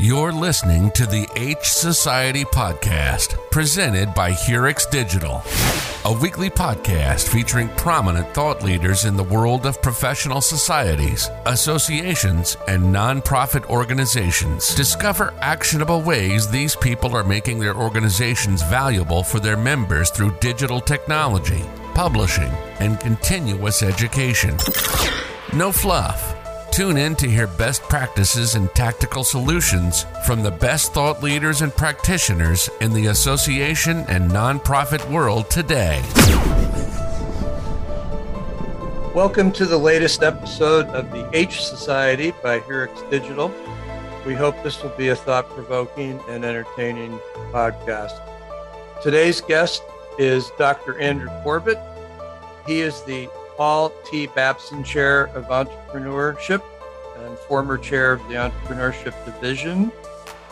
You're listening to the H Society podcast, presented by Hurix Digital, a weekly podcast featuring prominent thought leaders in the world of professional societies, associations, and nonprofit organizations. Discover actionable ways these people are making their organizations valuable for their members through digital technology, publishing, and continuous education. No fluff Tune in to hear best practices and tactical solutions from the best thought leaders and practitioners in the association and nonprofit world today. Welcome to the latest episode of the H Society by Hurix Digital. We hope this will be a thought provoking and entertaining podcast. Today's guest is Dr. Andrew Corbett. He is the Paul T. Babson Chair of Entrepreneurship and former chair of the Entrepreneurship Division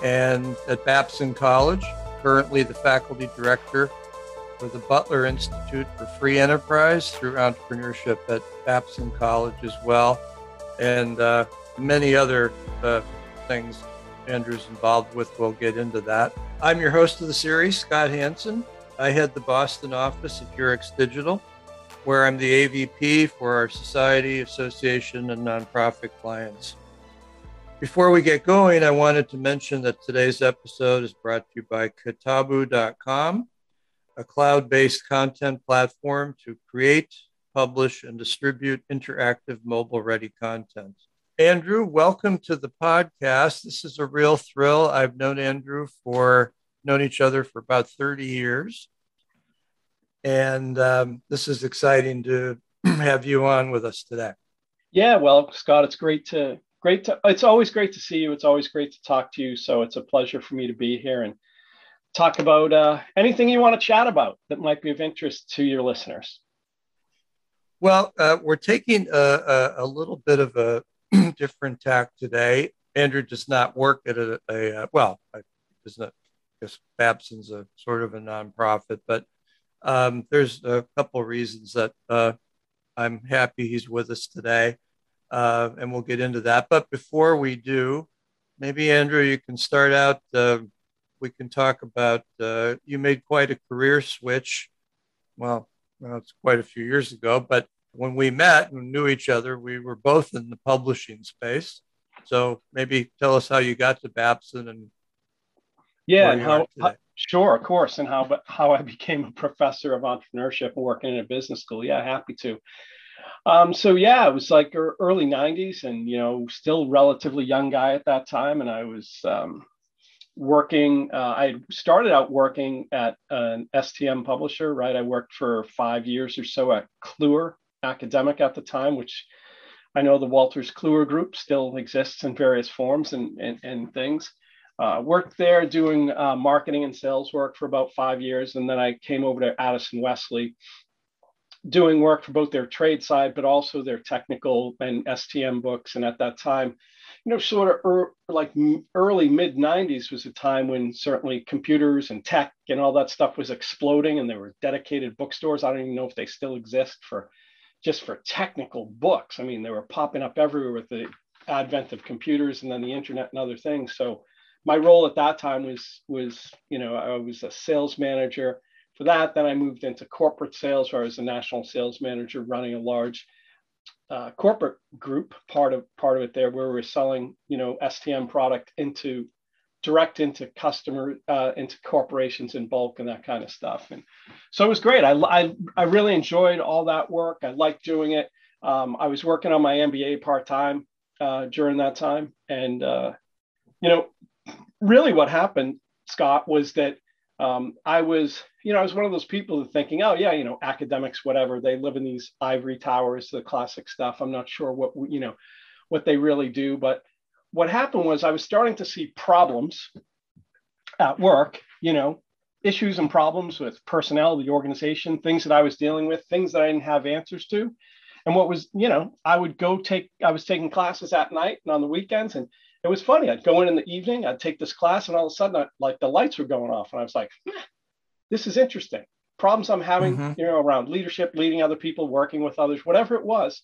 and at Babson College, currently the faculty director for the Butler Institute for Free Enterprise through entrepreneurship at Babson College as well, and uh, many other uh, things Andrew's involved with. We'll get into that. I'm your host of the series, Scott Hanson. I head the Boston office of Hurix Digital where I'm the AVP for our society, association, and nonprofit clients. Before we get going, I wanted to mention that today's episode is brought to you by Kitaboo.com, a cloud based content platform to create, publish, and distribute interactive mobile ready content. Andrew, welcome to the podcast. This is a real thrill. I've known Andrew for known each other for about 30 years. And um, this is exciting to have you on with us today. Yeah, well, Scott, it's great to great to it's always great to see you. It's always great to talk to you. So it's a pleasure for me to be here and talk about uh, anything you want to chat about that might be of interest to your listeners. Well, uh, we're taking a, a, a, little bit of a different tack today. Andrew does not work at a, a uh, well, does not. I guess Babson's a sort of a nonprofit, but um, there's a couple of reasons that uh, I'm happy he's with us today, uh, and we'll get into that. But before we do, maybe Andrew, you can start out. Uh, we can talk about uh, you made quite a career switch. Well, well, it's quite a few years ago, but when we met and knew each other, we were both in the publishing space. So maybe tell us how you got to Babson and yeah, and how, how Sure, of course, and how how I became a professor of entrepreneurship working in a business school. Yeah, happy to. Um, so yeah, it was like early '90s, and you know, still relatively young guy at that time, and I was um, working. Uh, I started out working at an STM publisher. Right, I worked for five years or so at Kluwer Academic at the time, which I know the Wolters Kluwer Group still exists in various forms and and, and things. Uh, worked there doing uh, marketing and sales work for about five years. And then I came over to Addison Wesley doing work for both their trade side, but also their technical and STM books. And at that time, you know, sort of er, like early mid 90s was a time when certainly computers and tech and all that stuff was exploding, and there were dedicated bookstores. I don't even know if they still exist for just for technical books. I mean, they were popping up everywhere with the advent of computers and then the internet and other things. So my role at that time was was you know I was a sales manager for that. Then I moved into corporate sales, where I was a national sales manager running a large uh, corporate group. Part of part of it there, where we are selling you know STM product into direct into customer uh, into corporations in bulk and that kind of stuff. And so it was great. I I, I really enjoyed all that work. I liked doing it. Um, I was working on my MBA part time uh, during that time, and uh, you know really what happened, Scott, was that um, I was, you know, I was one of those people thinking, oh yeah, you know, academics, whatever, they live in these ivory towers, the classic stuff. I'm not sure what you know, what they really do, but what happened was I was starting to see problems at work, you know, issues and problems with personnel, the organization, things that I was dealing with, things that I didn't have answers to. And what was, you know, I would go take, I was taking classes at night and on the weekends, and it was funny. I'd go in in the evening, I'd take this class, and all of a sudden, I, like the lights were going off, and I was like, "This is interesting." Problems I'm having, mm-hmm. you know, around leadership, leading other people, working with others, whatever it was.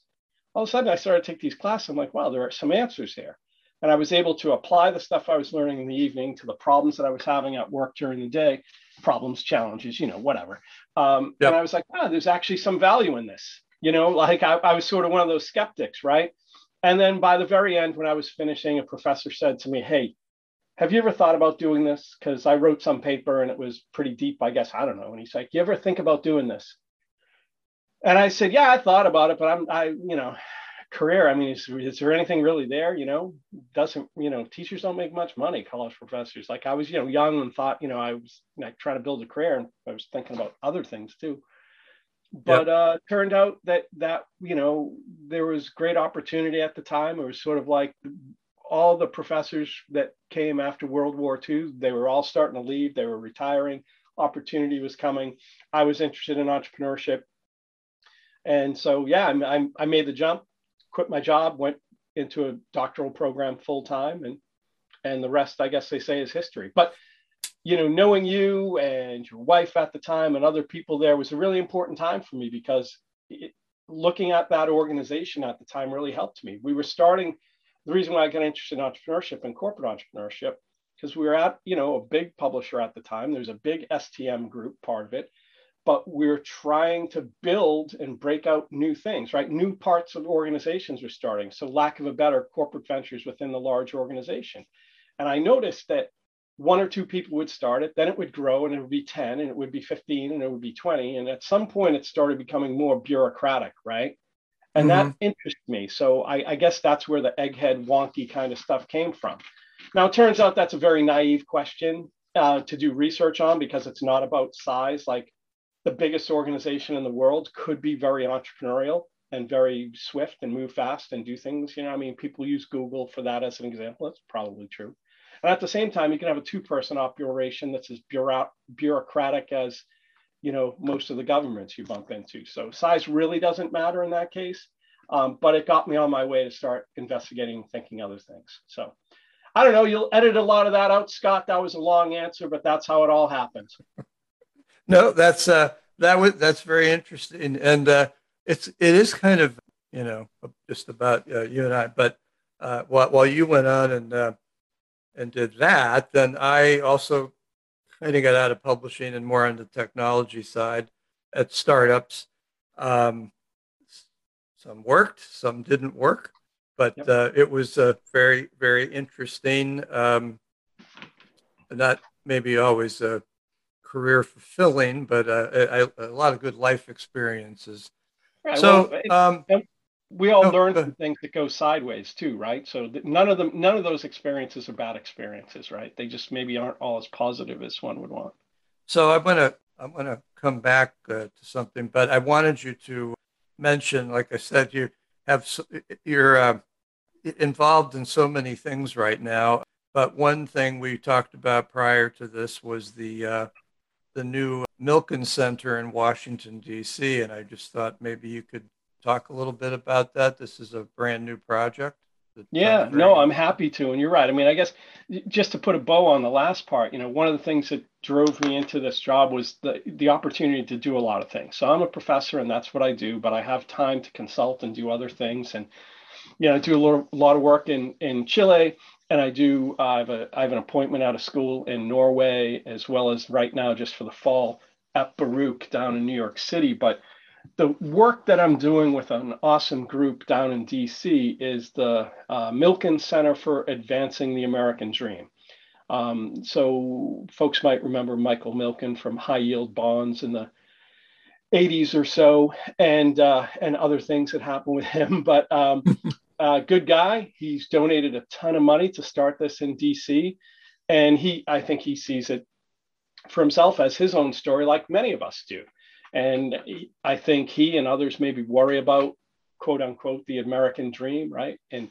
All of a sudden, I started to take these classes. I'm like, "Wow, there are some answers here." And I was able to apply the stuff I was learning in the evening to the problems that I was having at work during the day problems, challenges, you know, whatever. Um, yep. And I was like, oh, there's actually some value in this. You know, like I, I was sort of one of those skeptics, right? And then by the very end, when I was finishing, a professor said to me, Hey, have you ever thought about doing this? Because I wrote some paper and it was pretty deep, I guess. I don't know. And he's like, You ever think about doing this? And I said, Yeah, I thought about it, but I'm, I, you know, career. I mean, is, is there anything really there? You know, doesn't, you know, teachers don't make much money, college professors. Like I was, you know, young and thought, you know, I was like trying to build a career and I was thinking about other things too but yep. uh, turned out that that you know there was great opportunity at the time. It was sort of like all the professors that came after World War II, they were all starting to leave. They were retiring. Opportunity was coming. I was interested in entrepreneurship, and so yeah, I, I, I made the jump, quit my job, went into a doctoral program full time, and and the rest, I guess they say, is history. But you know, knowing you and your wife at the time and other people there was a really important time for me because it, looking at that organization at the time really helped me. We were starting, the reason why I got interested in entrepreneurship and corporate entrepreneurship, because we were at, you know, a big publisher at the time. There's a big STM group part of it, but we're trying to build and break out new things, right? New parts of organizations were starting. So lack of a better corporate ventures within the large organization. And I noticed that one or two people would start it, then it would grow and it would be 10 and it would be 15 and it would be 20. And at some point it started becoming more bureaucratic, right? And mm-hmm. that interested me. So I, I, guess that's where the egghead wonky kind of stuff came from. Now it turns out that's a very naive question uh, to do research on because it's not about size. Like the biggest organization in the world could be very entrepreneurial and very swift and move fast and do things. You know, I mean, people use Google for that as an example. That's probably true. And at the same time, you can have a two-person operation that's as bureaucratic as you know most of the governments you bump into. So size really doesn't matter in that case. Um, but it got me on my way to start investigating thinking other things. So I don't know. You'll edit a lot of that out, Scott. That was a long answer, but that's how it all happened. no, that's uh, that was that's very interesting, and uh, it's it is kind of you know just about uh, you and I. But uh, while while you went on and uh, and did that, then I also kind of got out of publishing and more on the technology side at startups. Um, some worked, some didn't work, but yep. uh, it was uh, very, very interesting. Um, not maybe always uh, career fulfilling, but uh, a, a, lot of good life experiences. Right, so, well, um, we all learn some things that go sideways too, right? So none of them, none of those experiences are bad experiences, right? They just maybe aren't all as positive as one would want. So I'm gonna I'm gonna come back uh, to something, but I wanted you to mention, like I said, you have you're uh, involved in so many things right now. But one thing we talked about prior to this was the uh, the new Milken Center in Washington D.C., and I just thought maybe you could talk a little bit about that? This is a brand new project. Yeah, no, I'm happy to. And you're right. I mean, I guess just to put a bow on the last part, you know, one of the things that drove me into this job was the the opportunity to do a lot of things. So I'm a professor and that's what I do, but I have time to consult and do other things. And you know, I do a lot, a lot of work in in Chile and I do uh, I have a I have an appointment out of school in Norway as well as right now just for the fall at Baruch down in New York City. But the work that I'm doing with an awesome group down in DC is the uh, Milken Center for Advancing the American Dream. Um, so folks might remember Michael Milken from High Yield Bonds in the 80s or so, and uh, and other things that happened with him. But um, uh, good guy. He's donated a ton of money to start this in DC, and he I think he sees it for himself as his own story, like many of us do. And I think he and others maybe worry about quote unquote the American dream, right? And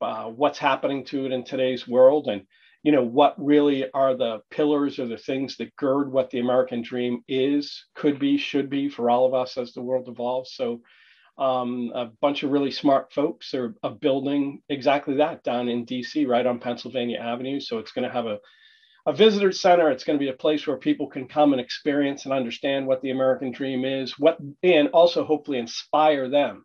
uh, what's happening to it in today's world, and you know what really are the pillars or the things that gird what the American dream is, could be, should be for all of us as the world evolves. So. Um, a bunch of really smart folks are, are building exactly that down in DC, right on Pennsylvania Avenue. So it's going to have a a visitor center. It's going to be a place where people can come and experience and understand what the American dream is, what and also hopefully inspire them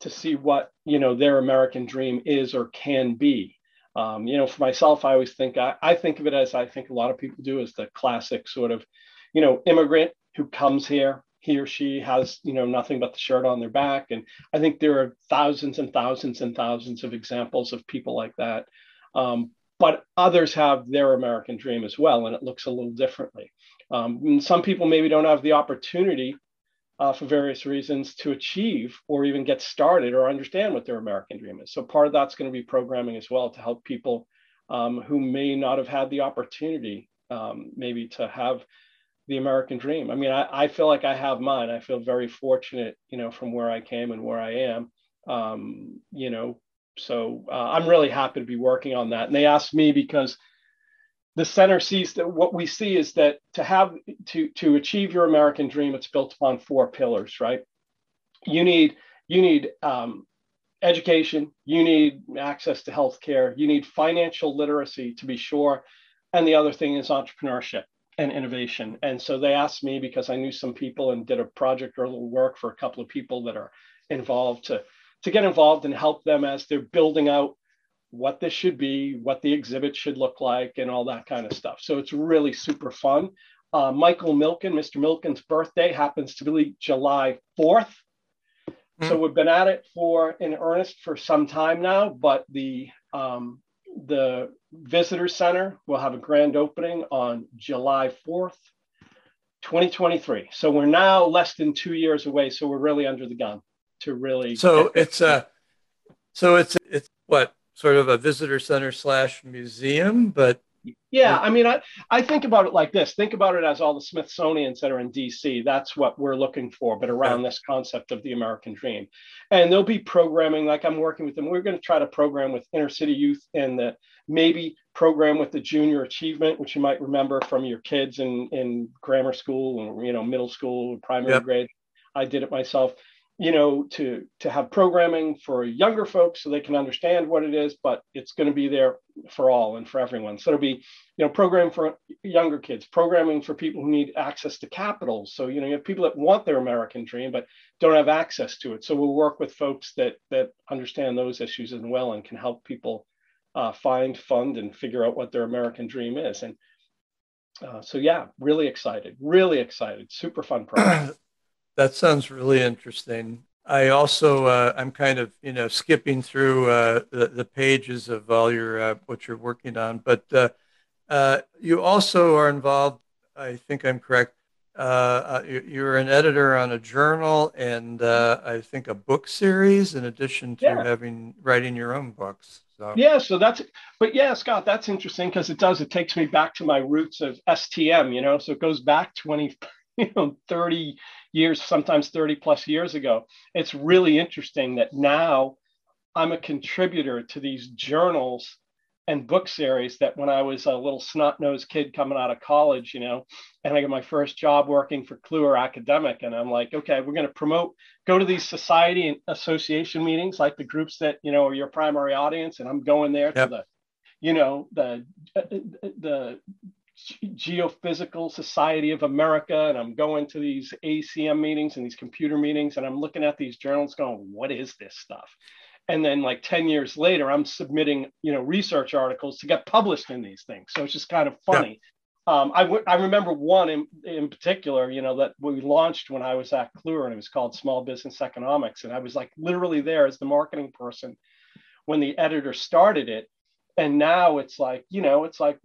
to see what you know their American dream is or can be. Um, you know, for myself, I always think I, I think of it as I think a lot of people do as the classic sort of, you know, immigrant who comes here, he or she has, you know, nothing but the shirt on their back. And I think there are thousands and thousands and thousands of examples of people like that. Um, but others have their American dream as well, and it looks a little differently. Um, some people maybe don't have the opportunity uh, for various reasons to achieve or even get started or understand what their American dream is. So part of that's going to be programming as well to help people um, who may not have had the opportunity um, maybe to have the American dream. I mean, I, I, feel like I have mine. I feel very fortunate, you know, from where I came and where I am. Um, you know, so uh, I'm really happy to be working on that. And they asked me because the center sees that what we see is that to have to to achieve your American dream, it's built upon four pillars, right? You need you need um, education, you need access to healthcare, you need financial literacy to be sure, and the other thing is entrepreneurship and innovation. And so they asked me because I knew some people and did a project or a little work for a couple of people that are involved to to get involved and help them as they're building out what this should be, what the exhibit should look like, and all that kind of stuff. So it's really super fun. Uh, Michael Milken, Mr. Milken's birthday happens to be July 4th. Mm-hmm. So we've been at it for in earnest for some time now, but the um, the visitor center will have a grand opening on July 4th, 2023. So we're now less than two years away. So we're really under the gun to really. So it's a, so it's it's what sort of a visitor center slash museum, but yeah, I mean, I, I think about it like this. Think about it as all the Smithsonians that are in DC. That's what we're looking for, but around yeah. this concept of the American dream. And there'll be programming, like I'm working with them. We're going to try to program with inner city youth and the maybe program with the junior achievement, which you might remember from your kids in, in grammar school or, you know, middle school, primary yep. grade. I did it myself you know to to have programming for younger folks so they can understand what it is but it's going to be there for all and for everyone. So it'll be you know programming for younger kids programming for people who need access to capital. So you know you have people that want their american dream but don't have access to it. So we'll work with folks that that understand those issues as well and can help people uh, find fund and figure out what their american dream is. And uh, so yeah really excited really excited. Super fun project That sounds really interesting. I also uh, I'm kind of you know skipping through uh, the, the pages of all your uh, what you're working on, but uh, uh, you also are involved. I think I'm correct. Uh, you're an editor on a journal and I think a book series, in addition to yeah. having writing your own books. So. Yeah, so that's but yeah, Scott, that's interesting because it does. It takes me back to my roots of STM. You know, so it goes back 20 you know 30 years sometimes 30 plus years ago it's really interesting that now i'm a contributor to these journals and book series that when i was a little snot-nosed kid coming out of college you know and i got my first job working for kluwer academic and i'm like okay we're going to promote go to these society and association meetings like the groups that you know are your primary audience and i'm going there yep. to the you know the uh, the Geophysical Society of America, and I'm going to these ACM meetings and these computer meetings, and I'm looking at these journals going, what is this stuff? And then like 10 years later, I'm submitting, you know, research articles to get published in these things. So it's just kind of funny. Yeah. Um, I, w- I remember one in, in particular, you know, that we launched when I was at Kluwer and it was called Small Business Economics. And I was like literally there as the marketing person when the editor started it. And now it's like, you know, it's like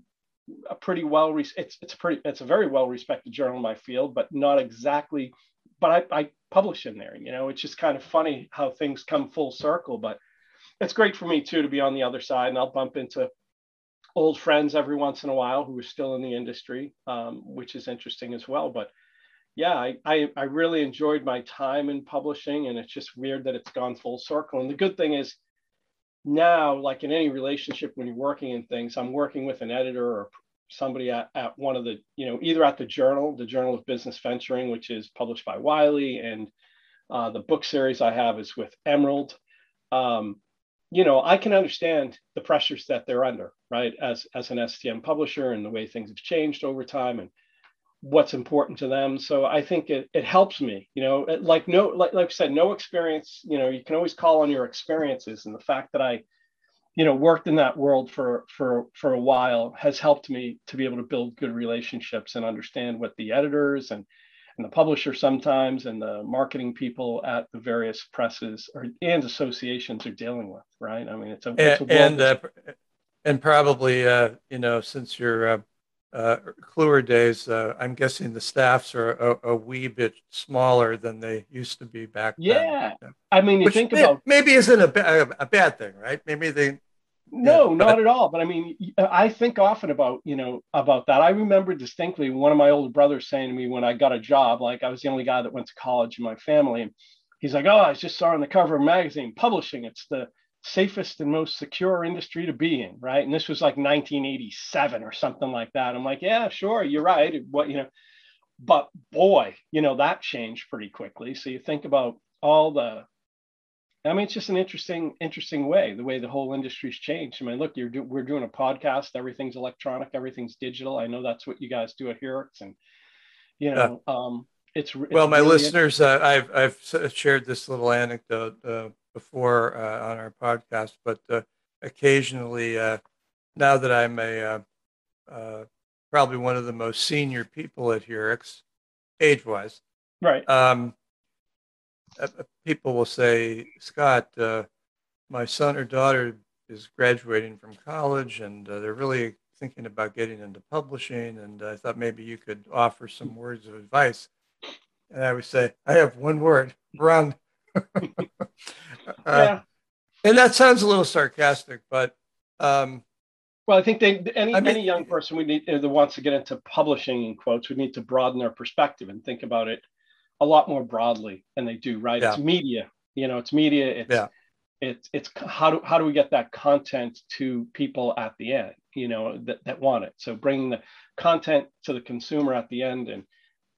a pretty well it's it's a pretty it's a very well respected journal in my field, but not exactly. But I, I publish in there. You know, it's just kind of funny how things come full circle. But it's great for me too to be on the other side, and I'll bump into old friends every once in a while who are still in the industry, um, which is interesting as well. But yeah, I, I, I really enjoyed my time in publishing, and it's just weird that it's gone full circle. And the good thing is, now, like in any relationship when you're working in things, I'm working with an editor or somebody at, at one of the, you know, either at the journal, the Journal of Business Venturing, which is published by Wiley, and uh, the book series I have is with Emerald. Um, you know, I can understand the pressures that they're under, right? As as an STM publisher and the way things have changed over time and what's important to them. So I think it, it helps me, you know, like no, like, like I said, no experience, you know, you can always call on your experiences and the fact that I, you know worked in that world for for for a while has helped me to be able to build good relationships and understand what the editors and and the publisher sometimes and the marketing people at the various presses or, and associations are dealing with right i mean it's a, it's a and uh, and probably uh, you know since you're uh, uh, Kluwer days, uh, I'm guessing the staffs are a, a, wee bit smaller than they used to be back yeah. then. I mean, you Which think may, about maybe isn't a, ba- a bad thing, right? Maybe they. No, yeah, not but, at all. But I mean, I think often about you know about that. I remember distinctly one of my older brothers saying to me when I got a job, like I was the only guy that went to college in my family, and he's like, "Oh, I just saw on the cover of a magazine, publishing. It's the safest and most secure industry to be in, right? And this was like 1987 or something like that. I'm like, yeah, sure, you're right. What you know, but boy, you know that changed pretty quickly. So you think about all the. I mean, it's just an interesting, interesting way the way the whole industry's changed. I mean, look, you're do, we're doing a podcast. Everything's electronic. Everything's digital. I know that's what you guys do at Hurix, and you know, um, it's, it's well, my really listeners, uh, I've I've shared this little anecdote. Uh, before uh, on our podcast, but uh, occasionally, uh, now that I'm a uh, uh, probably one of the most senior people at Hurix, age-wise, right? Um, uh, people will say, "Scott, my son or daughter is graduating from college, and they're really thinking about getting into publishing, and I thought maybe you could offer some words of advice." And I would say, "I have one word: run." Uh, yeah. And that sounds a little sarcastic, but um, well, I think they any I mean, any young person we need that wants to get into publishing in quotes would need to broaden their perspective and think about it a lot more broadly than they do. Right? Yeah. It's media. You know, it's media. It's yeah. it's it's how do how do we get that content to people at the end? You know, that that want it. So bringing the content to the consumer at the end and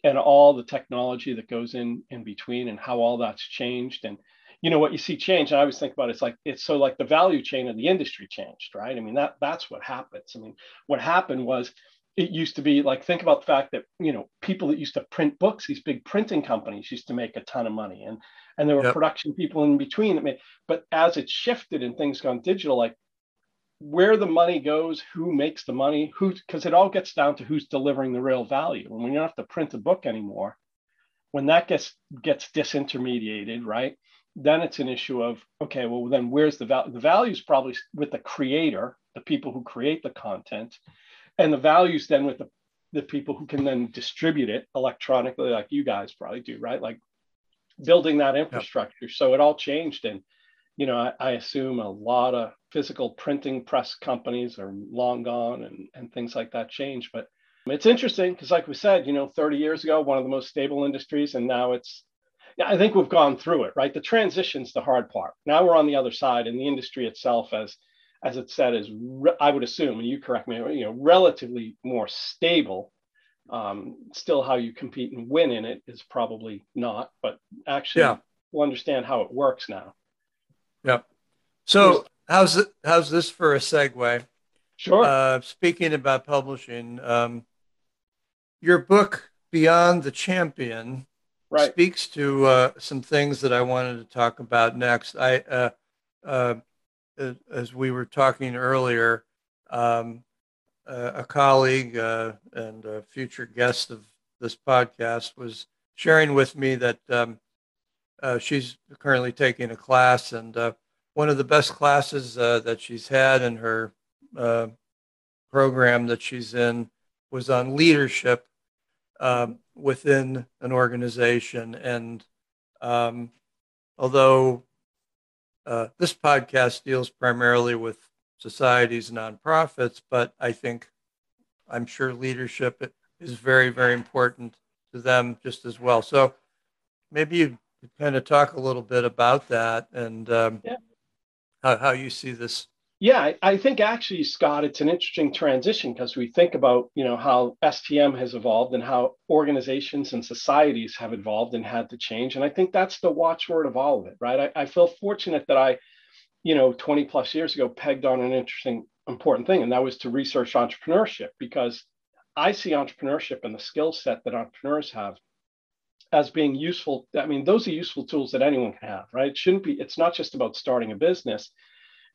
and all the technology that goes in in between and how all that's changed. And you know what you see change and i always think about it, it's like it's so like the value chain of the industry changed right? I mean that that's what happens. I mean what happened was it used to be like think about the fact that you know people that used to print books these big printing companies used to make a ton of money and and there were yep. production people in between that made but as it shifted and things gone digital like where the money goes who makes the money who because it all gets down to who's delivering the real value. And when you don't have to print a book anymore when that gets gets disintermediated right then it's an issue of okay well then where's the value the value is probably with the creator the people who create the content and the values then with the, the people who can then distribute it electronically like you guys probably do right? Like building that infrastructure. Yep. so it all changed and you know I, I, assume a lot of physical printing press companies are long gone and, and things like that change but it's interesting because like we said you know 30 years ago one of the most stable industries and now it's yeah, I think we've gone through it, right? The transition's the hard part. Now we're on the other side, and the industry itself, as as it said, is re- I would assume, and you correct me, you know, relatively more stable. Um, still, how you compete and win in it is probably not, but actually, yeah. we'll understand how it works now. Yep. So, how's it, how's this for a segue? Sure. Uh, speaking about publishing, um, your book Beyond the Champion right. speaks to uh, some things that I wanted to talk about next. I, uh, uh, as we were talking earlier, um, a colleague uh, and a future guest of this podcast was sharing with me that um, uh, she's currently taking a class, and uh, one of the best classes that she's had in her program that she's in was on leadership um, within an organization. And um, although uh, this podcast deals primarily with societies, nonprofits, but I think I'm sure leadership is very, very important to them just as well. So maybe you kind of talk a little bit about that and um, yeah. How, how you see this yeah, I think actually, Scott, it's an interesting transition because we think about you know how STM has evolved and how organizations and societies have evolved and had to change, and I think that's the watchword of all of it, right? I, I feel fortunate that I, you know, 20 plus years ago, pegged on an interesting, important thing, and that was to research entrepreneurship because I see entrepreneurship and the skill set that entrepreneurs have as being useful. I mean, those are useful tools that anyone can have, right? It shouldn't be. It's not just about starting a business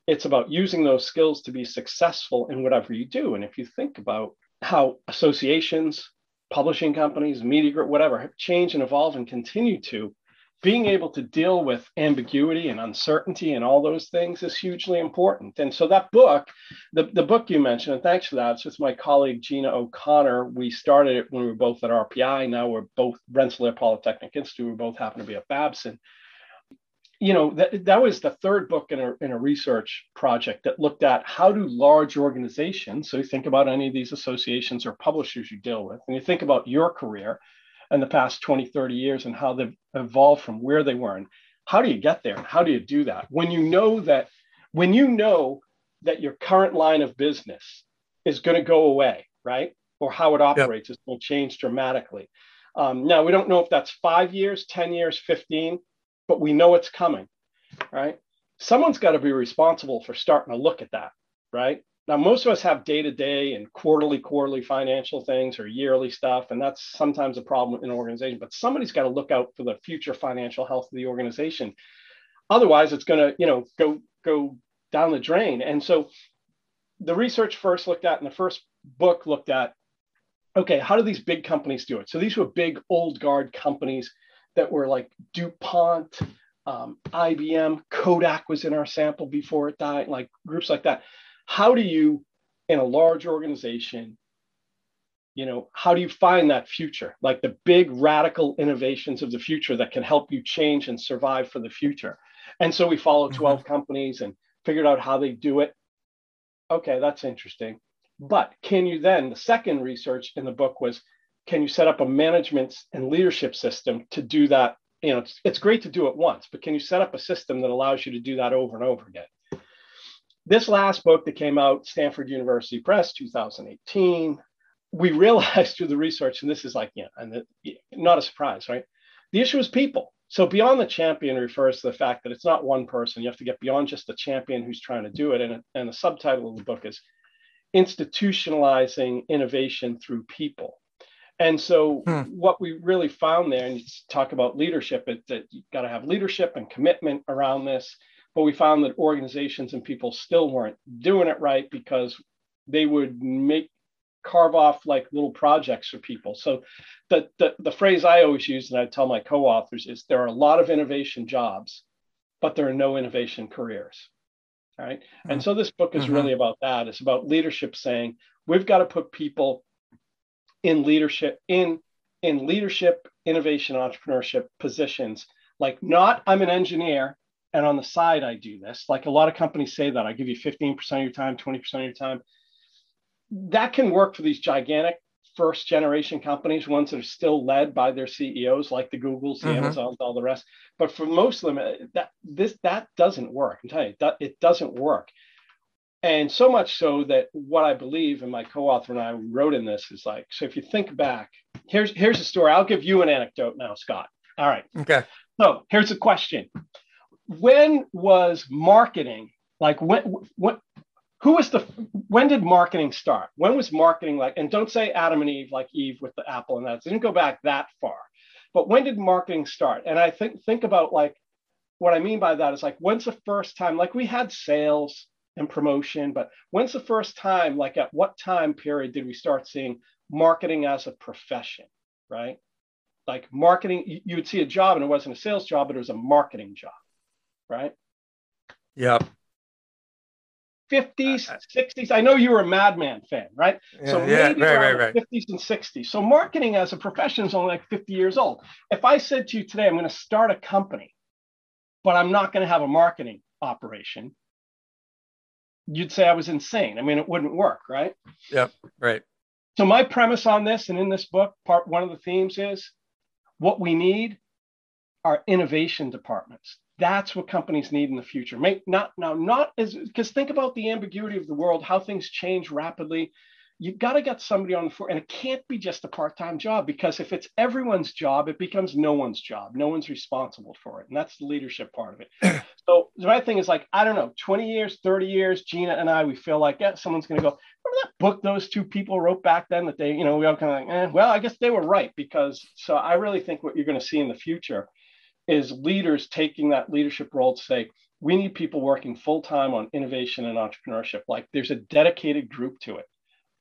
it's about using those skills to be successful in whatever you do. And if you think about how associations, publishing companies, media group, whatever, have changed and evolved and continue to, being able to deal with ambiguity and uncertainty and all those things is hugely important. And so that book, the, the book you mentioned, and thanks for that, it's with my colleague Gina O'Connor. We started it when we were both at RPI. Now we're both Rensselaer Polytechnic Institute. We both happen to be at Babson. You know, that, that was the third book in a, in a research project that looked at how do large organizations, so you think about any of these associations or publishers you deal with, and you think about your career, in the past 20, 30 years and how they've evolved from where they were. And how do you get there? And how do you do that? When you know that, when you know that your current line of business is going to go away, right? Or how it operates yep. is going to change dramatically. Um, now, we don't know if that's five years, 10 years, 15, but we know it's coming, right? Someone's got to be responsible for starting to look at that, right? Now, most of us have day to day and quarterly, quarterly financial things or yearly stuff, and that's sometimes a problem in an organization. But somebody's got to look out for the future financial health of the organization. Otherwise, it's going to, you know, go go down the drain. And so, the research first looked at, and the first book looked at, okay, how do these big companies do it? So these were big old guard companies that were like DuPont, um, IBM, Kodak was in our sample before it died, like groups like that how do you in a large organization you know how do you find that future? Like the big radical innovations of the future that can help you change and survive for the future. And so we followed mm-hmm. 12 mm-hmm. companies and figured out how they do it. Okay that's interesting. But can you then the second research in the book was can you set up a management and leadership system to do that? You know it's, it's great to do it once but can you set up a system that allows you to do that over and over again this last book that came out, Stanford University Press, 2018, we realized through the research, and this is like, yeah, and the, not a surprise, right? The issue is people. So beyond the champion refers to the fact that it's not one person. You have to get beyond just the champion who's trying to do it. And, and the subtitle of the book is institutionalizing innovation through people. And so hmm. what we really found there, and you talk about leadership, is that you've got to have leadership and commitment around this but we found that organizations and people still weren't doing it right because they would make carve off like little projects for people. So the, the, the phrase I always use and I tell my co-authors is there are a lot of innovation jobs, but there are no innovation careers. All right. Mm-hmm. And so this book is mm-hmm. really about that. It's about leadership saying we've got to put people in leadership, in in leadership, innovation, entrepreneurship positions. Like not I'm an engineer and on the side i do this. Like a lot of companies say that. I give you 15% of your time 20% of your time. That can work for these gigantic first generation companies ones that are still led by their ceos like the googles the mm-hmm. amazons all the rest. But for most of them uh, that this that doesn't work. I'm telling you that it doesn't work. And so much so that what i believe and my co-author and i wrote in this is like so if you think back here's here's a story. I'll give you an anecdote now scott. All right. Okay. So here's a question when was marketing like when what who was the when did marketing start? When was marketing like and don't say adam and eve like eve with the apple and that didn't go back that far. But when did marketing start? And i think think about like what i mean by that is like when's the first time like we had sales and promotion but when's the first time like at what time period did we start seeing marketing as a profession right? Like marketing you would see a job and it wasn't a sales job but it was a marketing job right? Yep. 50s, 60s. Uh, uh, I know you were a Mad Men fan, right? Yeah, so yeah, maybe right, right, right. 50s and 60s. So marketing as a profession is only like 50 years old. If I said to you today, I'm going to start a company, but I'm not going to have a marketing operation, you'd say I was insane. I mean, it wouldn't work, right? Yep, right. So my premise on this and in this book, part one of the themes is what we need are innovation departments that's what companies need in the future. Make not now not as because think about the ambiguity of the world, how things change rapidly. You've got to get somebody on the floor, and it can't be just a part-time job because if it's everyone's job, it becomes no one's job. No one's responsible for it, and that's the leadership part of it. so the right thing is like I don't know, 20 years, 30 years, Gina and I, we feel like yeah, someone's going to go. Remember that book those two people wrote back then that they, you know, we all kind of like, eh, well, I guess they were right because. So I really think what you're going to see in the future is leaders taking that leadership role to say, we need people working full time on innovation and entrepreneurship. Like there's a dedicated group to it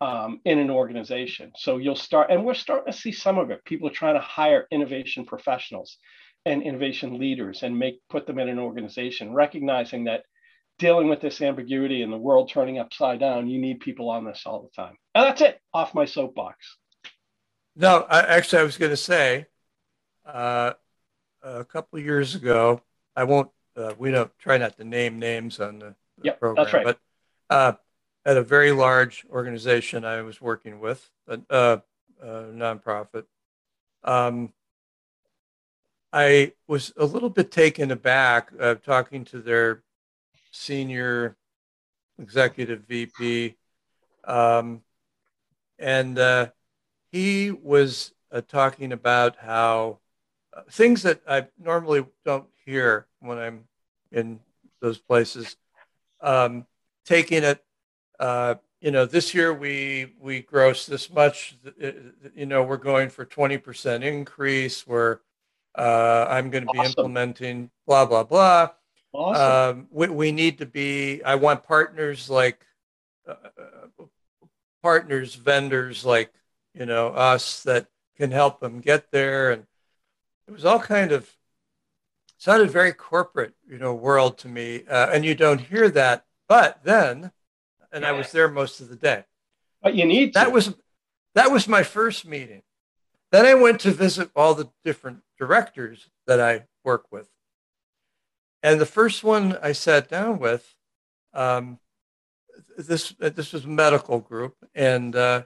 um, in an organization. So you'll start, and we're starting to see some of it. People are trying to hire innovation professionals and innovation leaders and make put them in an organization, recognizing that dealing with this ambiguity and the world turning upside down, you need people on this all the time. And that's it. Off my soapbox. No, I, actually, I was going to say uh, a couple of years ago. I won't. Uh, we don't try not to name names on the, the yep, program, that's right. but uh, at a very large organization I was working with, a, a, a nonprofit. Um, I was a little bit taken aback uh, talking to their senior executive VP, um, and uh, he was uh, talking about how uh, things that I normally don't hear when I'm in those places, um, taking it uh, you know, this year we we gross this much. You know, we're going for twenty percent increase. We're uh, I'm going to be implementing blah blah blah. Awesome. Um, we we need to be. I want partners like uh, partners, vendors like you know us that can help them get there. And it was all kind of sounded very corporate, you know, world to me. Uh, and you don't hear that. But then and I was there most of the day. But you need to. That was that was my first meeting. Then I went to visit all the different directors that I work with. And the first one I sat down with, um, this this was a medical group, and uh,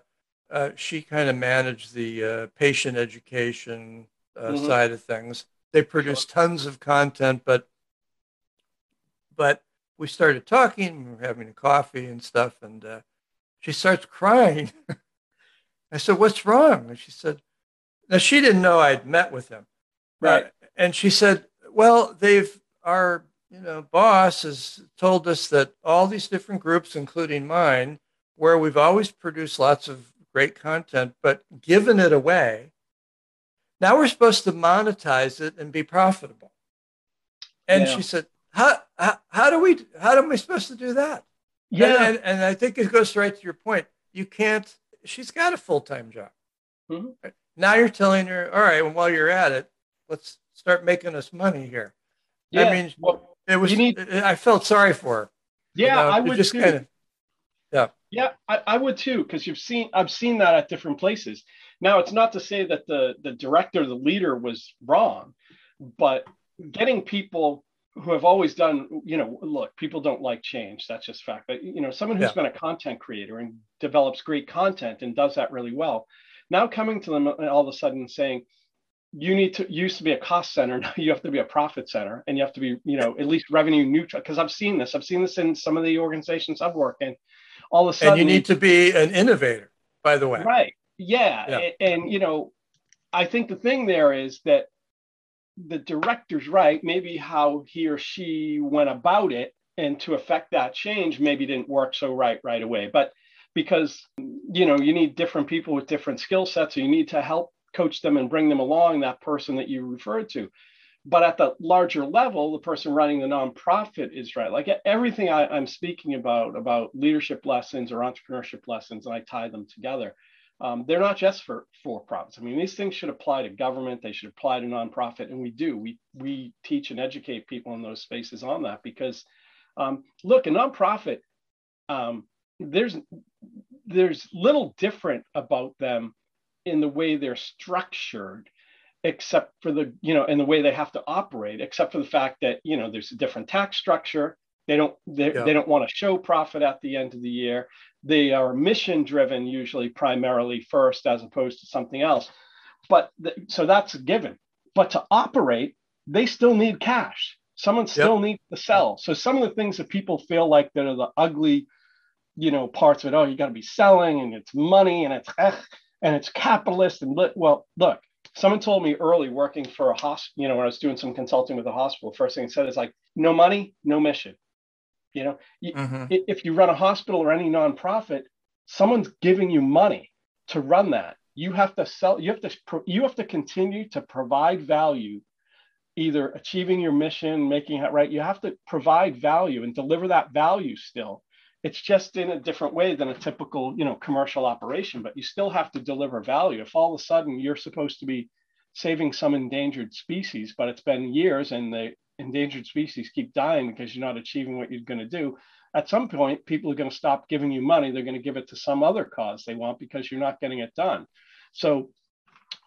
uh, she kind of managed the uh, patient education uh, mm-hmm. side of things. They produced tons of content, but but we started talking, we were having a coffee and stuff, and uh, she starts crying. I said, What's wrong? And she said, Now she didn't know I'd met with him. Right. Uh, and she said, Well, they've, our, you know, boss has told us that all these different groups, including mine, where we've always produced lots of great content, but given it away, now we're supposed to monetize it and be profitable. And yeah. she said, how, how, how do we how am I supposed to do that? Yeah, and, and, and I think it goes right to your point. You can't. She's got a full time job. Mm-hmm. Now you're telling her, all right, well, while you're at it, let's start making us money here. Yeah. I mean, well, it was. Need, I felt sorry for her. Yeah, you know, I would just kind of. Yeah. Yeah, I, I would too, because you've seen I've seen that at different places. Now, it's not to say that the the director, the leader, was wrong, but getting people who have always done, you know, look, people don't like change. That's just fact. But you know, someone who's yeah. been a content creator and develops great content and does that really well, now coming to them all of a sudden saying, you need to used to be a cost center, now you have to be a profit center, and you have to be, you know, at least revenue neutral. Because I've seen this. I've seen this in some of the organizations I've worked in. All of a sudden, and you need to be an innovator, by the way. Right. Yeah. yeah. And, and you know, I think the thing there is that the director's right. Maybe how he or she went about it and to affect that change maybe didn't work so right right away. But because you know you need different people with different skill sets, so you need to help coach them and bring them along. That person that you referred to. But at the larger level, the person running the nonprofit is right. Like everything I, am speaking about, about leadership lessons or entrepreneurship lessons, and I tie them together um, they're not just for for profits. I mean, these things should apply to government. They should apply to nonprofit, and we do. We we teach and educate people in those spaces on that because, um, look, a nonprofit, um, there's there's little different about them in the way they're structured except for the you know in the way they have to operate except for the fact that you know there's a different tax structure. They don't they, yeah. they don't want to show profit at the end of the year. They are mission driven usually primarily first as opposed to something else. But th- so that's a given. But to operate they still need cash. Someone still yep. needs to sell. So some of the things that people feel like that are the ugly you know parts of it oh you got to be selling and it's money and it's eh, and it's capitalist and well look someone told me early working for a hospital you know when i was doing some consulting with a hospital first thing it said is like no money no mission you know, mm-hmm. if you run a hospital or any nonprofit, someone's giving you money to run that. You have to sell. You have to. You have to continue to provide value either achieving your mission, making it right. You have to provide value and deliver that value still. It's just in a different way than a typical, you know, commercial operation, but you still have to deliver value. If all of a sudden you're supposed to be saving some endangered species, but it's been years and the endangered species keep dying because you're not achieving what you're going to do, at some point, people are going to stop giving you money. They're going to give it to some other cause they want because you're not getting it done. So,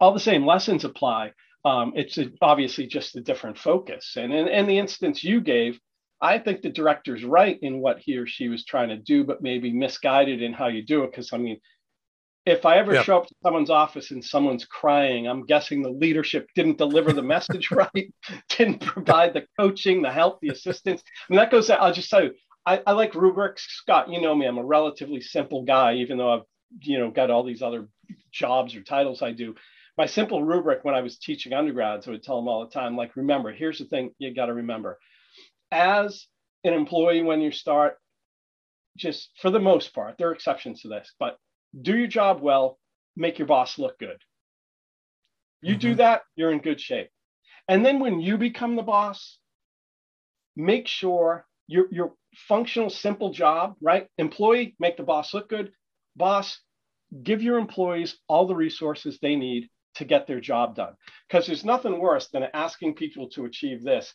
all the same lessons apply. Um, it's obviously just a different focus. And in, in the instance you gave, I think the director's right in what he or she was trying to do, but maybe misguided in how you do it. Because I mean, if I ever show up to someone's office and someone's crying, I'm guessing the leadership didn't deliver the message right, didn't provide the coaching, the help, the assistance. I mean, that goes. I'll just tell you, I, I like rubrics. Scott, you know me. I'm a relatively simple guy, even though I've you know got all these other jobs or titles I do. My simple rubric when I was teaching undergrads, I would tell them all the time, like, remember, here's the thing you got to remember. As an employee, when you start, just for the most part, there are exceptions to this, but do your job well, make your boss look good. You mm-hmm. do that, you're in good shape. And then when you become the boss, make sure your, your functional, simple job, right? Employee, make the boss look good. Boss, give your employees all the resources they need to get their job done. Because there's nothing worse than asking people to achieve this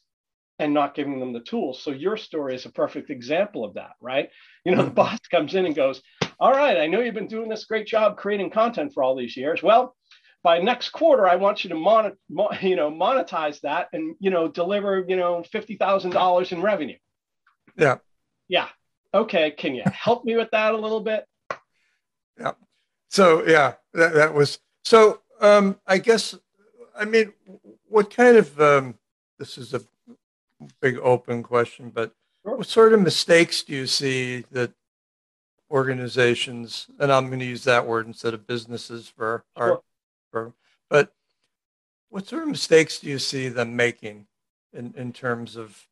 and not giving them the tools. So your story is a perfect example of that, right? You know, the mm-hmm. boss comes in and goes, all right, I know you've been doing this great job creating content for all these years. Well, by next quarter, I want you to mon- you know, monetize that and, you know, deliver, you know, $50,000 in revenue. Yeah. Yeah. Okay. Can you help me with that a little bit? Yeah. So, yeah, that, that was, so um, I guess, I mean, what kind of, um, this is a big open question, but sure. what sort of mistakes do you see that organizations, and I'm going to use that word instead of businesses for sure. our firm. But what sort of mistakes do you see them making in, in terms of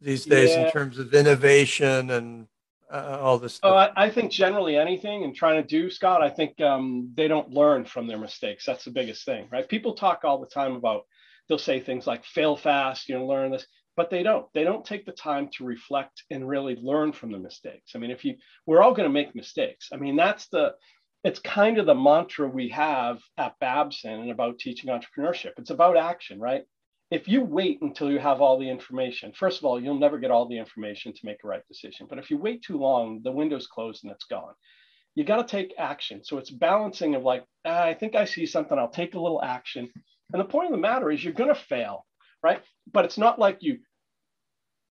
these days, yeah. in terms of innovation and uh, all this stuff? Oh, I, I, think generally anything and trying to do, Scott, I think um, they don't learn from their mistakes. That's the biggest thing, right? People talk all the time about, they'll say things like fail fast, you know, learn this but they don't. They don't take the time to reflect and really learn from the mistakes. I mean if you we're all going to make mistakes. I mean that's the it's kind of the mantra we have at babson and about teaching entrepreneurship. It's about action right? If you wait until you have all the information first of all you'll never get all the information to make a right decision. But if you wait too long the window's closed and it's gone. You got to take action. So it's balancing of like ah, i think i see something. I'll take a little action and the point of the matter is you're going to fail right? But it's not like you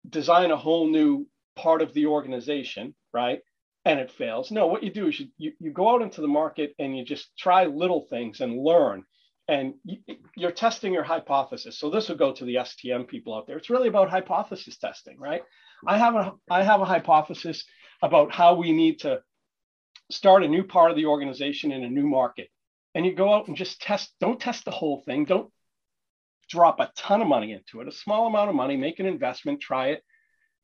design a whole new part of the organization, right? And it fails. No, what you do is you, you, you go out into the market and you just try little things and learn. And you, you're testing your hypothesis. So this will go to the STM people out there. It's really about hypothesis testing, right? I have a I have a hypothesis about how we need to start a new part of the organization in a new market. And you go out and just test, don't test the whole thing. Don't drop a ton of money into it, a small amount of money, make an investment, try it.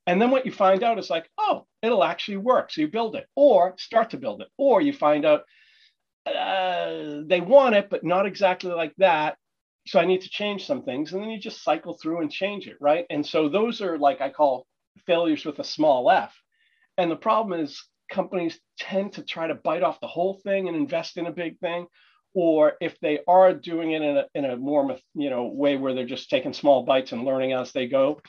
And then what you find out is like, oh, it'll actually work. So you build it or start to build it. Or you find out uh, they want it, but not exactly like that. So I need to change some things. And then you just cycle through and change it. Right. And so those are like I call failures with a small f. And the problem is companies tend to try to bite off the whole thing and invest in a big thing or if they are doing it in a, in a more you know way where they're just taking small bites and learning as they go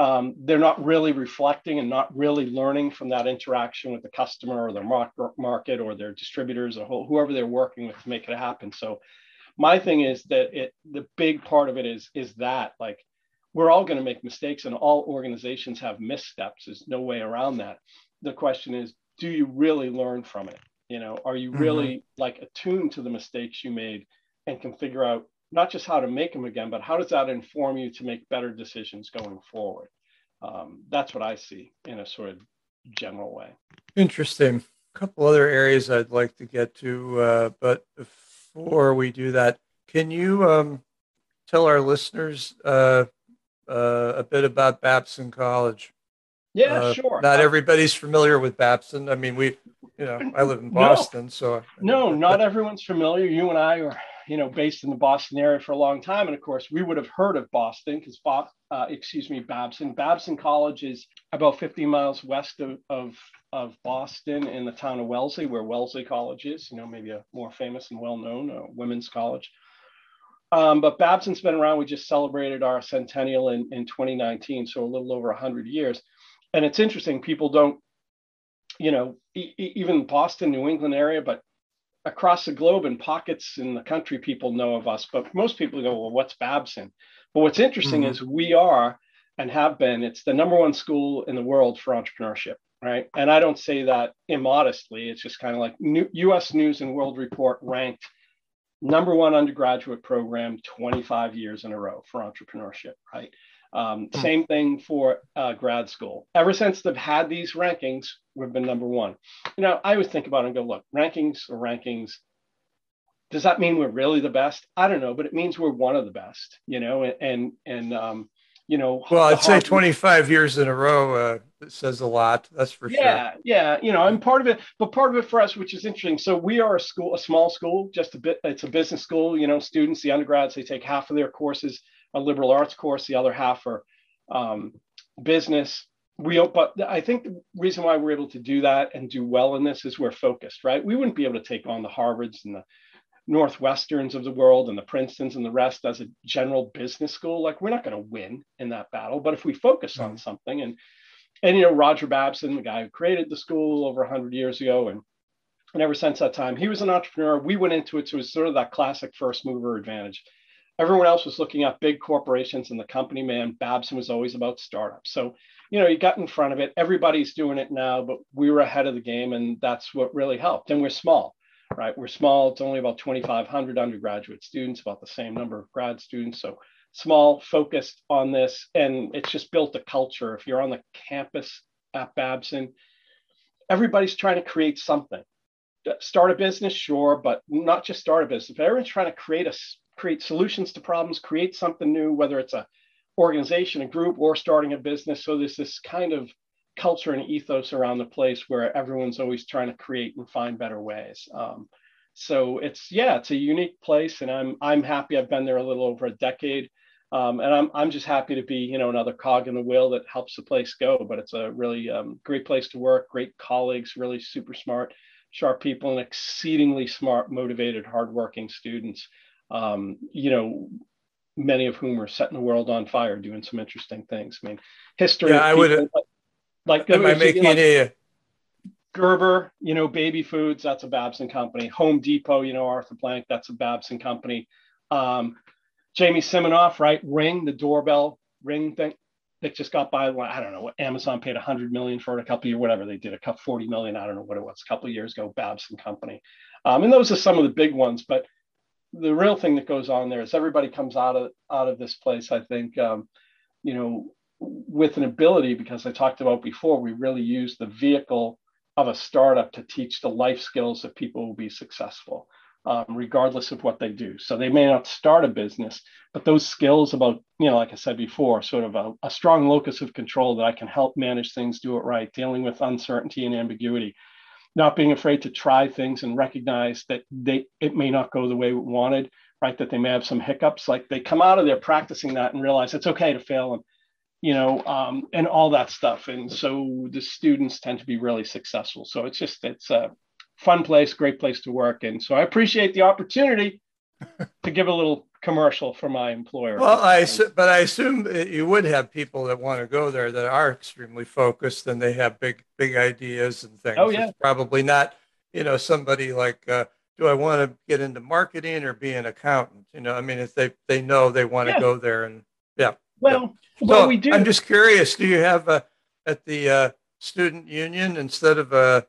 um, they're not really reflecting and not really learning from that interaction with the customer or their market or their distributors or whoever they're working with to make it happen. So my thing is that it the big part of it is is that like we're all going to make mistakes and all organizations have missteps. There's no way around that. The question is do you really learn from it you know, are you mm-hmm. really mm-hmm. like attuned to the mistakes you made and can figure out not just how to make them again, but how does that inform you to make better decisions going forward? Um, that's what I see in a sort of general way. Interesting. A couple other areas I'd like to get to, uh, but before we do that, can you um, tell our listeners uh, uh, a bit about Babson College? Yeah, uh, sure. Not everybody's familiar with Babson. I mean, we, you know, I live in Boston, no, so no, not everyone's familiar. You and I are, you know, based in the Boston area for a long time. And of course, we would have heard of Boston because, uh, excuse me, Babson. Babson College is about 50 miles west of, of, of, Boston in the town of Wellesley, where Wellesley College is, you know, maybe a more famous and well known uh, women's college. Um, but Babson's been around. We just celebrated our centennial in, in 2019, so a little over 100 years. And it's interesting, people don't, you know, e- even Boston, New England area, but across the globe and pockets in the country, people know of us. But most people go, well, what's Babson? But what's interesting mm-hmm. is we are and have been, it's the number one school in the world for entrepreneurship, right? And I don't say that immodestly. It's just kind of like New, US News and World Report ranked number one undergraduate program 25 years in a row for entrepreneurship, right? Um, mm. Same thing for uh, grad school. Ever since they've had these rankings, we've been number one. You know, I always think about it and go, look, rankings or rankings. Does that mean we're really the best? I don't know, but it means we're one of the best. You know, and and, and um, you know. Well, I'd say 25 years in a row uh, says a lot. That's for yeah, sure. Yeah, yeah. You know, I'm part of it, but part of it for us, which is interesting. So we are a school, a small school, just a bit. It's a business school. You know, students, the undergrads, they take half of their courses a liberal arts course, the other half are um, business. We, but I think the reason why we're able to do that and do well in this is we're focused, right? We wouldn't be able to take on the Harvards and the Northwesterns of the world and the Princetons and the rest as a general business school. Like we're not going to win in that battle, but if we focus on mm-hmm. something and and you know Roger Babson, the guy who created the school over 100 years ago, and and ever since that time, he was an entrepreneur. We went into it, so it was sort of that classic first mover advantage. Everyone else was looking at big corporations and the company man. Babson was always about startups. So, you know, you got in front of it. Everybody's doing it now, but we were ahead of the game, and that's what really helped. And we're small, right? We're small. It's only about 2,500 undergraduate students, about the same number of grad students. So small, focused on this, and it's just built a culture. If you're on the campus at Babson, everybody's trying to create something. Start a business, sure, but not just start a business. Everyone's trying to create a create solutions to problems, create something new, whether it's a organization, a group, or starting a business. So there's this kind of culture and ethos around the place where everyone's always trying to create and find better ways. Um, so it's yeah, it's a unique place, and I'm I'm happy. I've been there a little over a decade, um, and I'm I'm just happy to be you know another cog in the wheel that helps the place go. But it's a really um, great place to work, great colleagues, really super smart, sharp people, and exceedingly smart, motivated, hardworking students um, you know, many of whom are setting the world on fire, doing some interesting things. I mean, history. Yeah, I would. Like, am I making like, a Gerber? You know, baby foods. That's a Babson company. Home Depot. You know, Arthur Blank. That's a Babson company. Um, Jamie Siminoff, right? Ring, the doorbell ring thing that just got by. I don't know what Amazon paid 100 million for it a couple of years, whatever they did, a couple 40 million. I don't know what it was, a couple of years ago. Babson company, um, and those are some of the big ones. But the real thing that goes on there is everybody comes out of out of this place. I think, um, you know, with an ability because I talked about before, we really use the vehicle of a startup to teach the life skills that people will be successful, um, regardless of what they do. So they may not start a business, but those skills about, you know, like I said before, sort of a, a strong locus of control that I can help manage things, do it right, dealing with uncertainty and ambiguity not being afraid to try things and recognize that they it may not go the way we wanted, right? That they may have some hiccups. Like they come out of there practicing that and realize it's okay to fail and you know um, and all that stuff. And so the students tend to be really successful. So it's just it's a fun place, great place to work. And so I appreciate the opportunity to give a little commercial for my employer. Well, I but I assume you would have people that want to go there that are extremely focused and they have big big ideas and things. Oh yeah, it's probably not you know somebody like. Uh, do I want to get into marketing or be an accountant? You know, I mean, if they they know they want to go there and yeah. Well, yeah. well, so we do. I'm just curious. Do you have a at the uh, student union instead of a uh,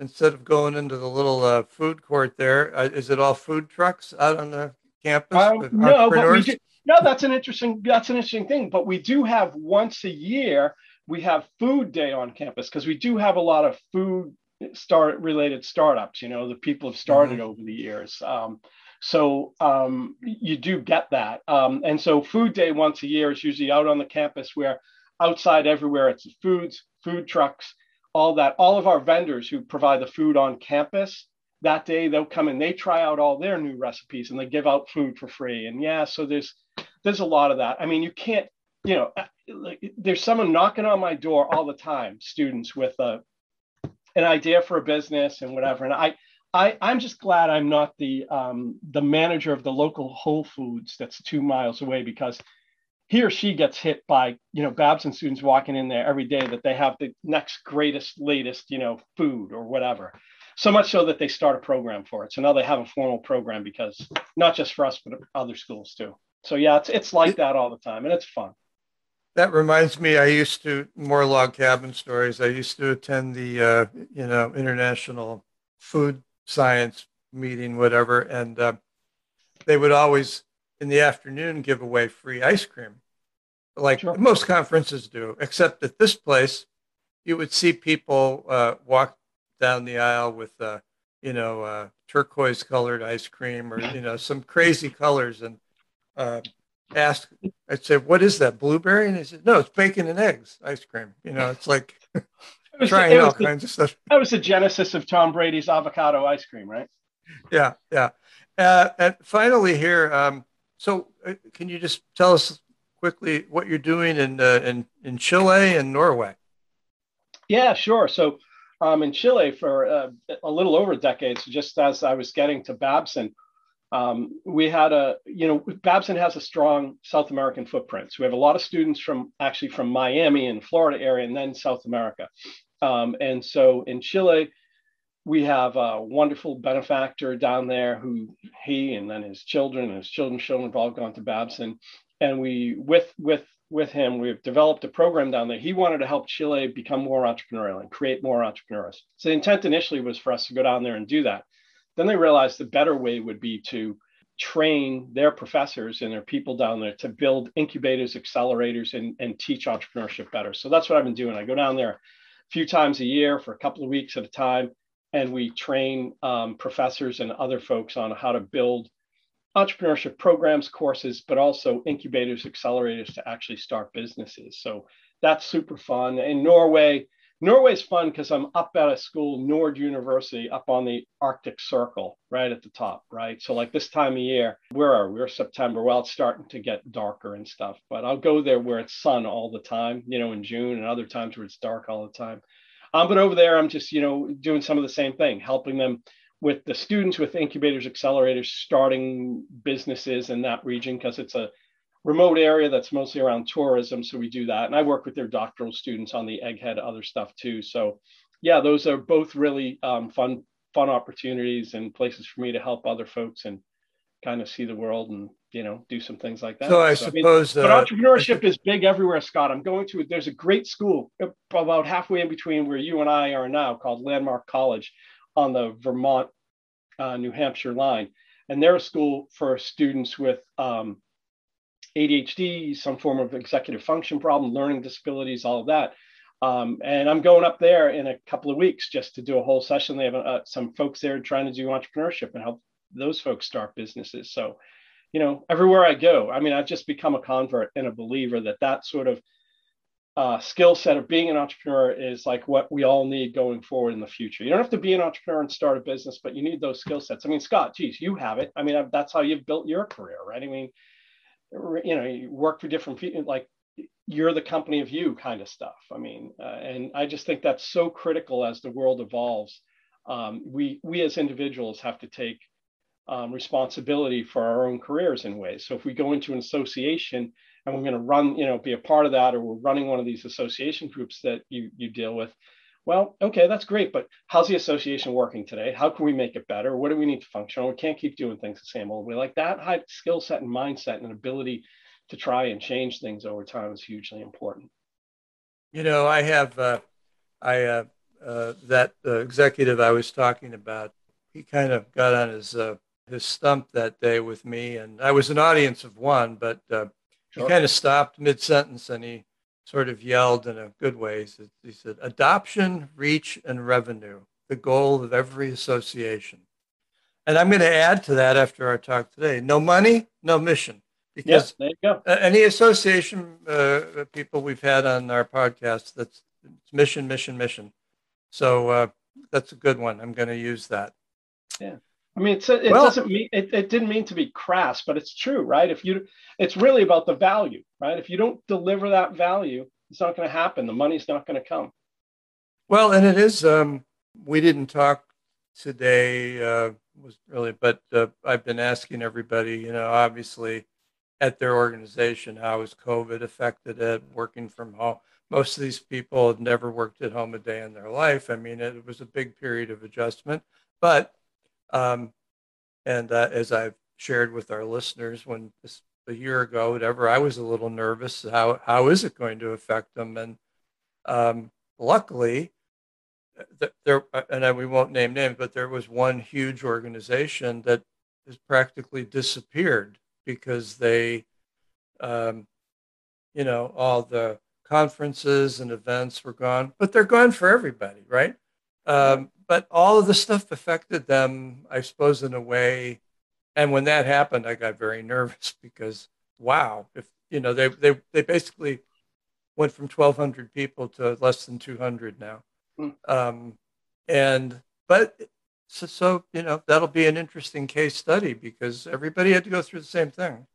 instead of going into the little uh, food court there, uh, is it all food trucks out on the campus? Um, no, but we do, no, that's an interesting that's an interesting thing. But we do have once a year we have food day on campus because we do have a lot of food start related startups. You know, the people have started mm-hmm. over the years. Um, so um, you do get that. Um, and so food day once a year is usually out on the campus where outside everywhere it's foods, food trucks, all that. All of our vendors who provide the food on campus that day they'll come and they try out all their new recipes and they give out food for free. And yeah, so there's there's a lot of that. I mean, you can't, you know, uh, there's someone knocking on my door all the time, students with a an idea for a business and whatever. And I I I'm just glad I'm not the um, the manager of the local Whole Foods that's two miles away because he or she gets hit by you know Babson students walking in there every day that they have the next greatest latest you know food or whatever so much so that they start a program for it. So now they have a formal program because not just for us but other schools too. So yeah it's it's like that all the time and it's fun. That reminds me i used to more log cabin stories. I used to attend the uh, you know international food science meeting whatever and uh, they would always in the afternoon give away free ice cream, like sure. most conferences do, except at this place, you would see people uh, walk down the aisle with, uh, you know, uh, turquoise colored ice cream or, you know, some crazy colors and uh, ask, I'd say, what is that, blueberry? And he said, no, it's bacon and eggs ice cream. You know, it's like trying all the, kinds of stuff. That was the genesis of Tom Brady's avocado ice cream, right? Yeah, yeah. Uh, and finally, here, um, so, uh, can you just tell us quickly what you're doing in uh, in in Chile and Norway? Yeah, sure. So, um, in Chile for uh, a little over a decade, so just as I was getting to Babson, um, we had a you know Babson has a strong South American footprint. So we have a lot of students from actually from Miami and Florida area, and then South America. Um, and so in Chile, we have a wonderful benefactor down there who he and then his children and his children's children have all gone to Babson. And we, with, with, with him, we've developed a program down there. He wanted to help Chile become more entrepreneurial and create more entrepreneurs. So the intent initially was for us to go down there and do that. Then they realized the better way would be to train their professors and their people down there to build incubators, accelerators, and, and teach entrepreneurship better. So that's what I've been doing. I go down there a few times a year for a couple of weeks at a time and we train um, professors and other folks on how to build entrepreneurship programs, courses, but also incubators, accelerators to actually start businesses. So that's super fun. In Norway, Norway's fun because I'm up at a school, Nord University, up on the Arctic Circle, right at the top, right? So like this time of year, where are we? We're September. Well, it's starting to get darker and stuff, but I'll go there where it's sun all the time, you know, in June and other times where it's dark all the time. Um, but over there, I'm just, you know, doing some of the same thing, helping them with the students with incubators, accelerators, starting businesses in that region because it's a remote area that's mostly around tourism. So we do that. And I work with their doctoral students on the egghead, other stuff too. So yeah, those are both really um, fun, fun opportunities and places for me to help other folks and kind of see the world and you know do some things like that. So I so, suppose, I mean, uh, but entrepreneurship is big everywhere, Scott. I'm going to there's a great school about halfway in between where you and I are now called Landmark College on the Vermont uh, New Hampshire line, and they're a school for students with um, ADHD, some form of executive function problem, learning disabilities, all of that. Um, and I'm going up there in a couple of weeks just to do a whole session. They have uh, some folks there trying to do entrepreneurship and help those folks start businesses. So, you know, everywhere I go, I mean, I've just become a convert and a believer that that sort of uh, skill set of being an entrepreneur is like what we all need going forward in the future. You don't have to be an entrepreneur and start a business, but you need those skill sets. I mean, Scott, geez, you have it. I mean, that's how you've built your career, right? I mean, you know, you work for different people, like you're the company of you kind of stuff. I mean, uh, and I just think that's so critical as the world evolves. Um, we we as individuals have to take um, responsibility for our own careers in ways. So if we go into an association and we're going to run, you know, be a part of that, or we're running one of these association groups that you you deal with, well, okay, that's great, but how's the association working today? How can we make it better? What do we need to function? We can't keep doing things the same old way. Like that high skill set and mindset and ability to try and change things over time is hugely important. You know, I have, uh, I uh, uh, that executive I was talking about. He kind of got on his uh, his stump that day with me, and I was an audience of one, but uh, sure. he kind of stopped mid sentence and he sort of yelled in a good way. He said, he said, "Adoption, reach, and revenue: the goal of every association." And I'm going to add to that after our talk today: no money, no mission. Because yeah, there you go. any association uh, people we've had on our podcast, that's mission, mission, mission. So uh, that's a good one. I'm going to use that. Yeah. I mean, it's, it well, doesn't mean it, it didn't mean to be crass, but it's true, right? If you, it's really about the value, right? If you don't deliver that value, it's not going to happen. The money's not going to come. Well, and it is. Um, we didn't talk today, uh, was really, but uh, I've been asking everybody. You know, obviously, at their organization, how has COVID affected it? Working from home. Most of these people have never worked at home a day in their life. I mean, it was a big period of adjustment, but um, and uh, as I've shared with our listeners, when this, a year ago, whatever, I was a little nervous. How how is it going to affect them? And um, luckily, th- there and I, we won't name names, but there was one huge organization that has practically disappeared because they, um, you know, all the conferences and events were gone, but they're gone for everybody, right? Um, but all of the stuff affected them, I suppose, in a way. And when that happened, I got very nervous because, wow, if you know, they they they basically went from 1,200 people to less than 200 now. Mm. Um, and but so, so you know that'll be an interesting case study because everybody had to go through the same thing.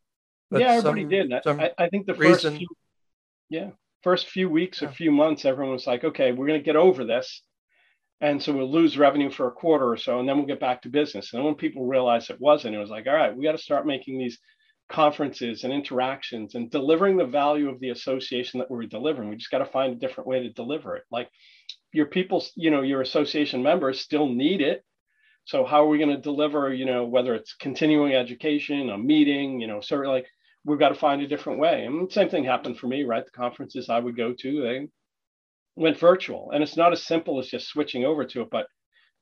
But yeah, everybody some, did. I, I, think the reason, first few, yeah first few weeks yeah. or few months, everyone was like, okay, we're going to get over this and so we'll lose revenue for a quarter or so, and then we'll get back to business. And when people realized it wasn't, it was like, all right, we got to start making these conferences and interactions and delivering the value of the association that we're delivering. We just got to find a different way to deliver it. Like your people, you know, your association members still need it. So how are we going to deliver, you know, whether it's continuing education, a meeting, you know, sort of like we've got to find a different way. And same thing happened for me, right? The conferences I would go to, they went virtual. And it's not as simple as just switching over to it but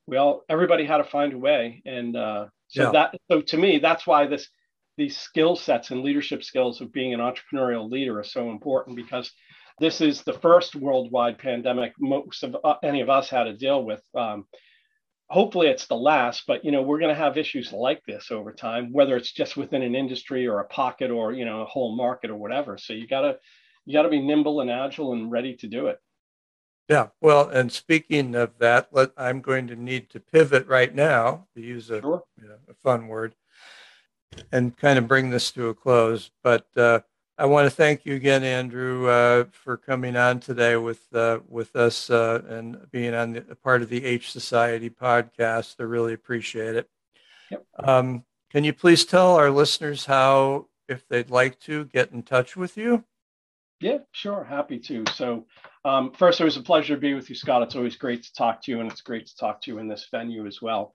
we all everybody had to find a way. And uh, so yeah. that so to me that's why this these skill sets and leadership skills of being an entrepreneurial leader are so important because this is the first worldwide pandemic most of uh, any of us had to deal with. Um, hopefully it's the last but you know we're going to have issues like this over time whether it's just within an industry or a pocket or you know a whole market or whatever. So you got to you got to be nimble and agile and ready to do it yeah, well, and speaking of that, let, I'm going to need to pivot right now to use a, sure. you know, a fun word and kind of bring this to a close. But uh, I want to thank you again, Andrew, uh, for coming on today with uh, with us uh, and being on the part of the H Society podcast. I really appreciate it. Yep. Um, can you please tell our listeners how, if they'd like to, get in touch with you? Yeah, sure. Happy to. So, um, first, it was a pleasure to be with you, Scott. It's always great to talk to you, and it's great to talk to you in this venue as well.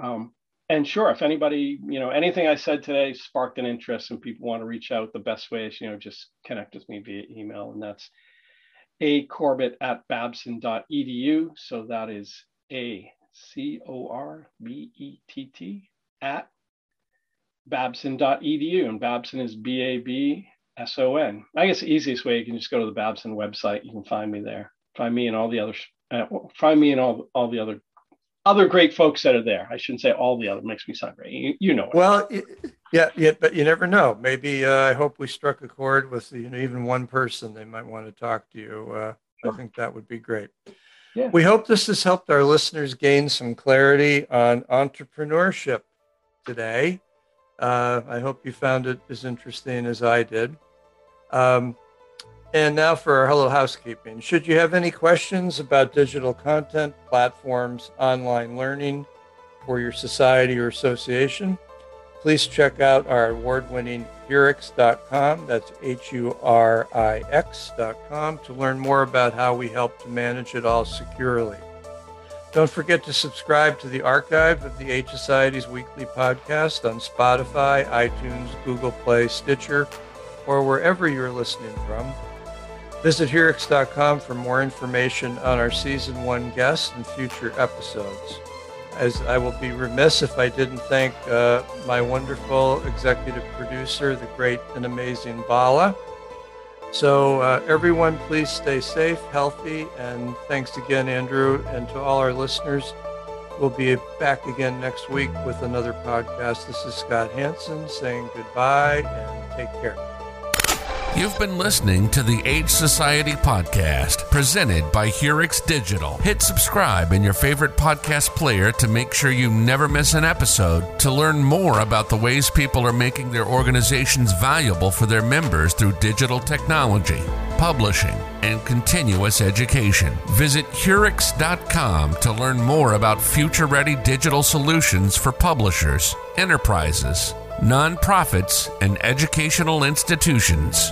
Um, and sure, if anybody, you know, anything I said today sparked an interest and people want to reach out, the best way is, you know, just connect with me via email, and that's a corbett at babson.edu. So that is a c o r b e t t at babson.edu, and Babson is B A B S O N. I guess the easiest way you can just go to the Babson website. You can find me there. Find me and all the other. Uh, find me and all all the other other great folks that are there. I shouldn't say all the other. Makes me sound great. You, you know. Well, yeah, yeah, but you never know. Maybe uh, I hope we struck a chord with you know, even one person. They might want to talk to you. Uh, I think that would be great. Yeah. We hope this has helped our listeners gain some clarity on entrepreneurship today. Uh, I hope you found it as interesting as I did. Um, and now for our hello housekeeping. Should you have any questions about digital content, platforms, online learning for your society or association, please check out our award winning Hurix.com. That's H U R I X.com to learn more about how we help to manage it all securely. Don't forget to subscribe to the archive of the H Society's weekly podcast on Spotify, iTunes, Google Play, Stitcher, or wherever you're listening from. Visit Hurix.com for more information on our season one guests and future episodes. As I will be remiss if I didn't thank uh, my wonderful executive producer, the great and amazing Bala. So, uh, everyone, please stay safe, healthy, and thanks again, Andrew, and to all our listeners. We'll be back again next week with another podcast. This is Scott Hanson saying goodbye and take care. You've been listening to the H Society Podcast presented by Hurix Digital. Hit subscribe in your favorite podcast player to make sure you never miss an episode. To learn more about the ways people are making their organizations valuable for their members through digital technology, publishing, and continuous education. Visit Hurix.com to learn more about future ready digital solutions for publishers, enterprises, nonprofits, and educational institutions.